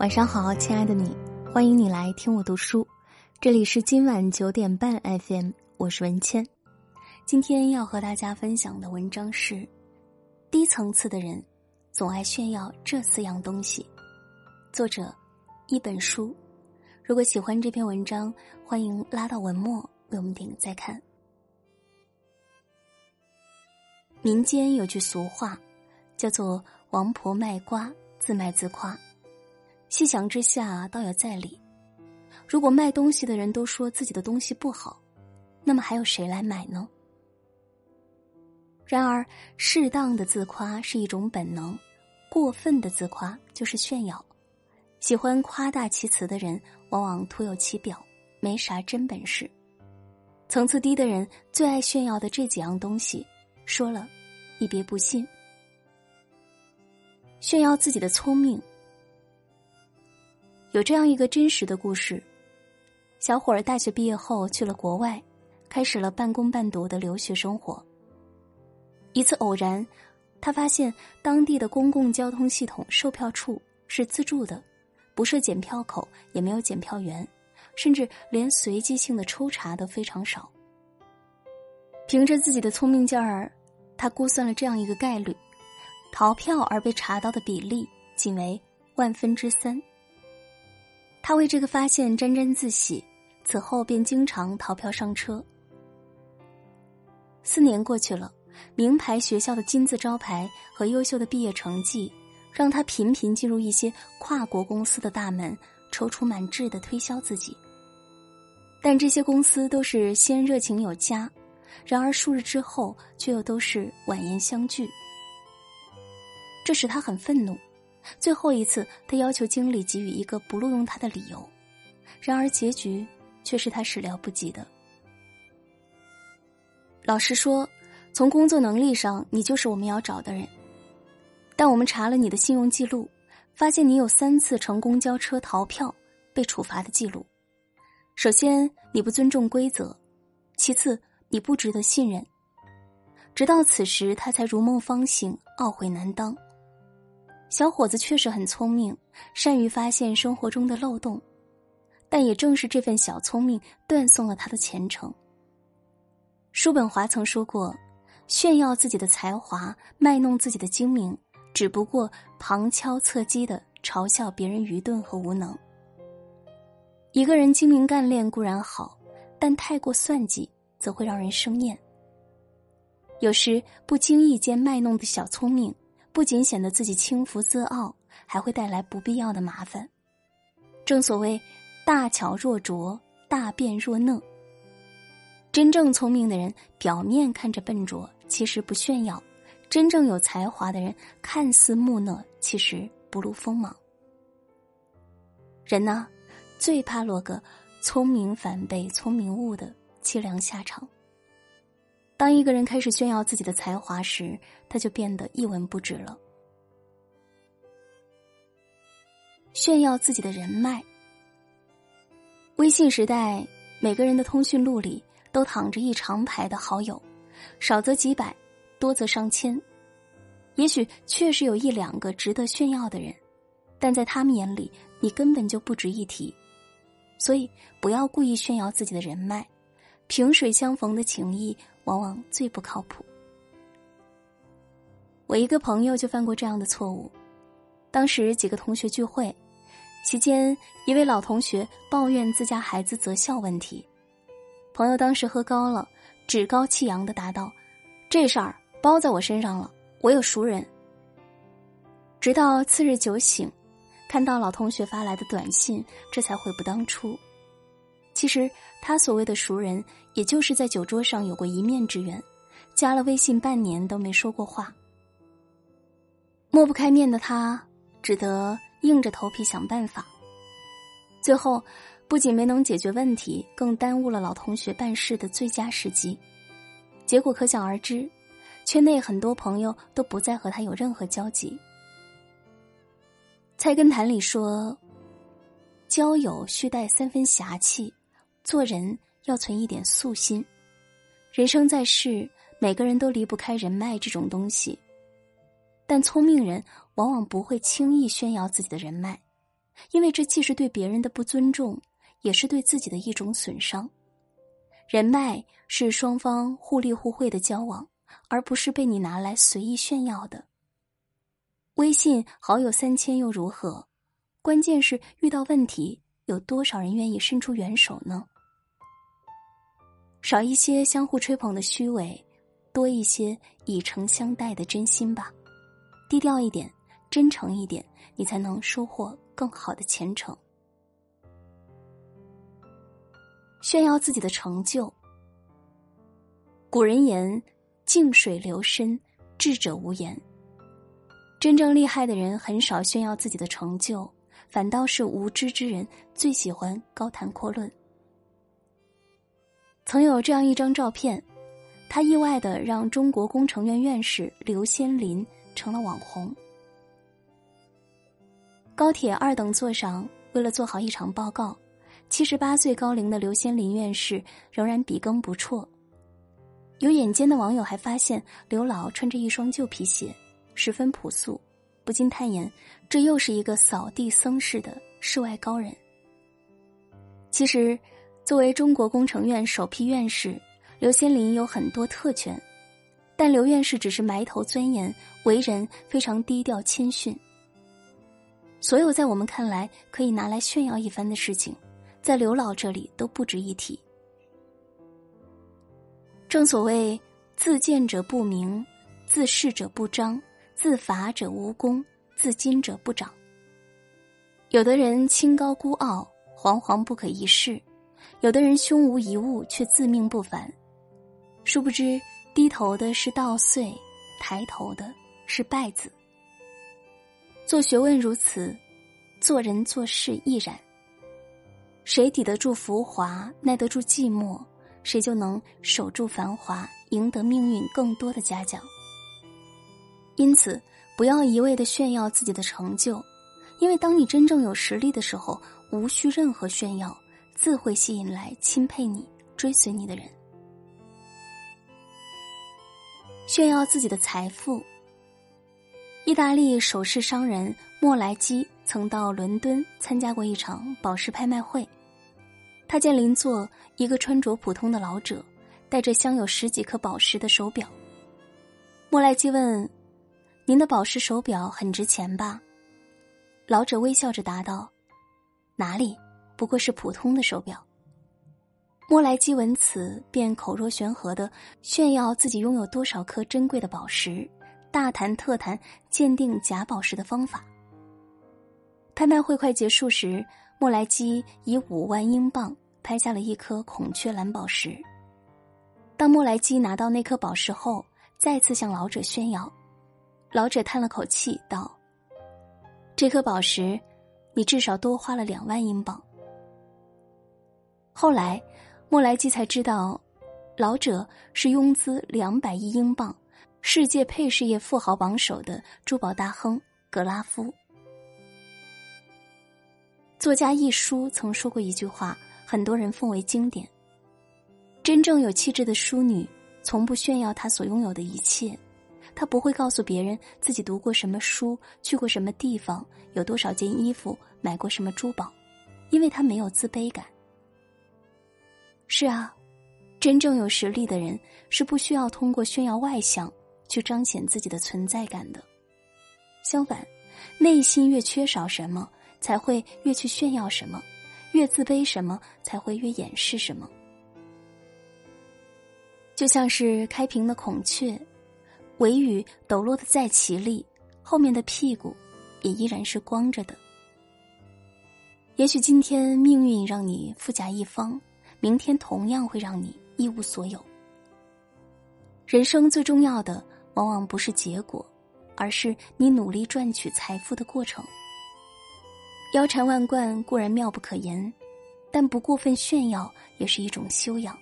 晚上好，亲爱的你，欢迎你来听我读书。这里是今晚九点半 FM，我是文谦。今天要和大家分享的文章是：低层次的人总爱炫耀这四样东西。作者一本书。如果喜欢这篇文章，欢迎拉到文末为我们点个再看。民间有句俗话，叫做“王婆卖瓜，自卖自夸”。细想之下，倒有在理。如果卖东西的人都说自己的东西不好，那么还有谁来买呢？然而，适当的自夸是一种本能，过分的自夸就是炫耀。喜欢夸大其词的人，往往徒有其表，没啥真本事。层次低的人最爱炫耀的这几样东西，说了，你别不信。炫耀自己的聪明。有这样一个真实的故事：小伙儿大学毕业后去了国外，开始了半工半读的留学生活。一次偶然，他发现当地的公共交通系统售票处是自助的，不设检票口，也没有检票员，甚至连随机性的抽查都非常少。凭着自己的聪明劲儿，他估算了这样一个概率：逃票而被查到的比例仅为万分之三。他为这个发现沾沾自喜，此后便经常逃票上车。四年过去了，名牌学校的金字招牌和优秀的毕业成绩，让他频频进入一些跨国公司的大门，踌躇满志的推销自己。但这些公司都是先热情有加，然而数日之后却又都是婉言相拒，这使他很愤怒。最后一次，他要求经理给予一个不录用他的理由，然而结局却是他始料不及的。老实说，从工作能力上，你就是我们要找的人，但我们查了你的信用记录，发现你有三次乘公交车逃票被处罚的记录。首先，你不尊重规则；其次，你不值得信任。直到此时，他才如梦方醒，懊悔难当。小伙子确实很聪明，善于发现生活中的漏洞，但也正是这份小聪明断送了他的前程。叔本华曾说过：“炫耀自己的才华，卖弄自己的精明，只不过旁敲侧击的嘲笑别人愚钝和无能。”一个人精明干练固然好，但太过算计则会让人生厌。有时不经意间卖弄的小聪明。不仅显得自己轻浮自傲，还会带来不必要的麻烦。正所谓“大巧若拙，大辩若讷”。真正聪明的人，表面看着笨拙，其实不炫耀；真正有才华的人，看似木讷，其实不露锋芒。人呢，最怕落个聪明反被聪明误的凄凉下场。当一个人开始炫耀自己的才华时，他就变得一文不值了。炫耀自己的人脉。微信时代，每个人的通讯录里都躺着一长排的好友，少则几百，多则上千。也许确实有一两个值得炫耀的人，但在他们眼里，你根本就不值一提。所以，不要故意炫耀自己的人脉。萍水相逢的情谊，往往最不靠谱。我一个朋友就犯过这样的错误。当时几个同学聚会，期间一位老同学抱怨自家孩子择校问题，朋友当时喝高了，趾高气扬的答道：“这事儿包在我身上了，我有熟人。”直到次日酒醒，看到老同学发来的短信，这才悔不当初。其实他所谓的熟人，也就是在酒桌上有过一面之缘，加了微信半年都没说过话。抹不开面的他，只得硬着头皮想办法。最后，不仅没能解决问题，更耽误了老同学办事的最佳时机。结果可想而知，圈内很多朋友都不再和他有任何交集。菜根谭里说：“交友须带三分侠气。”做人要存一点素心，人生在世，每个人都离不开人脉这种东西，但聪明人往往不会轻易炫耀自己的人脉，因为这既是对别人的不尊重，也是对自己的一种损伤。人脉是双方互利互惠的交往，而不是被你拿来随意炫耀的。微信好友三千又如何？关键是遇到问题，有多少人愿意伸出援手呢？少一些相互吹捧的虚伪，多一些以诚相待的真心吧。低调一点，真诚一点，你才能收获更好的前程。炫耀自己的成就。古人言：“静水流深，智者无言。”真正厉害的人很少炫耀自己的成就，反倒是无知之人最喜欢高谈阔论。曾有这样一张照片，他意外的让中国工程院院士刘先林。成了网红。高铁二等座上，为了做好一场报告，七十八岁高龄的刘先林院士仍然笔耕不辍。有眼尖的网友还发现刘老穿着一双旧皮鞋，十分朴素，不禁叹言：这又是一个扫地僧式的世外高人。其实，作为中国工程院首批院士，刘先林有很多特权。但刘院士只是埋头钻研，为人非常低调谦逊。所有在我们看来可以拿来炫耀一番的事情，在刘老这里都不值一提。正所谓“自见者不明，自是者不彰，自伐者无功，自矜者不长。”有的人清高孤傲，惶惶不可一世；有的人胸无一物，却自命不凡。殊不知。低头的是稻穗，抬头的是败子。做学问如此，做人做事亦然。谁抵得住浮华，耐得住寂寞，谁就能守住繁华，赢得命运更多的嘉奖。因此，不要一味的炫耀自己的成就，因为当你真正有实力的时候，无需任何炫耀，自会吸引来钦佩你、追随你的人。炫耀自己的财富。意大利首饰商人莫莱基曾到伦敦参加过一场宝石拍卖会，他见邻座一个穿着普通的老者，戴着镶有十几颗宝石的手表。莫莱基问：“您的宝石手表很值钱吧？”老者微笑着答道：“哪里，不过是普通的手表。”莫莱基闻此，便口若悬河的炫耀自己拥有多少颗珍贵的宝石，大谈特谈鉴定假宝石的方法。拍卖会快结束时，莫莱基以五万英镑拍下了一颗孔雀蓝宝石。当莫莱基拿到那颗宝石后，再次向老者炫耀，老者叹了口气道：“这颗宝石，你至少多花了两万英镑。”后来。莫莱基才知道，老者是拥资两百亿英镑、世界配饰业富豪榜首的珠宝大亨格拉夫。作家一书曾说过一句话，很多人奉为经典：真正有气质的淑女，从不炫耀她所拥有的一切，她不会告诉别人自己读过什么书、去过什么地方、有多少件衣服、买过什么珠宝，因为她没有自卑感。是啊，真正有实力的人是不需要通过炫耀外向去彰显自己的存在感的。相反，内心越缺少什么，才会越去炫耀什么；越自卑什么，才会越掩饰什么。就像是开屏的孔雀，尾羽抖落的再绮丽，后面的屁股也依然是光着的。也许今天命运让你富甲一方。明天同样会让你一无所有。人生最重要的，往往不是结果，而是你努力赚取财富的过程。腰缠万贯固然妙不可言，但不过分炫耀也是一种修养。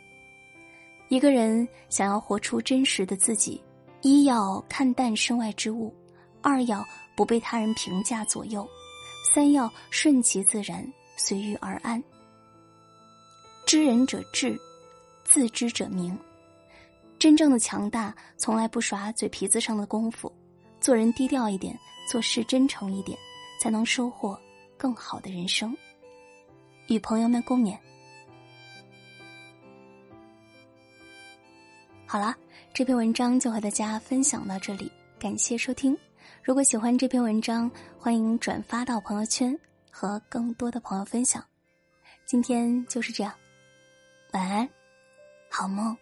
一个人想要活出真实的自己，一要看淡身外之物，二要不被他人评价左右，三要顺其自然，随遇而安。知人者智，自知者明。真正的强大从来不耍嘴皮子上的功夫，做人低调一点，做事真诚一点，才能收获更好的人生。与朋友们共勉。好了，这篇文章就和大家分享到这里，感谢收听。如果喜欢这篇文章，欢迎转发到朋友圈，和更多的朋友分享。今天就是这样，晚安，好梦。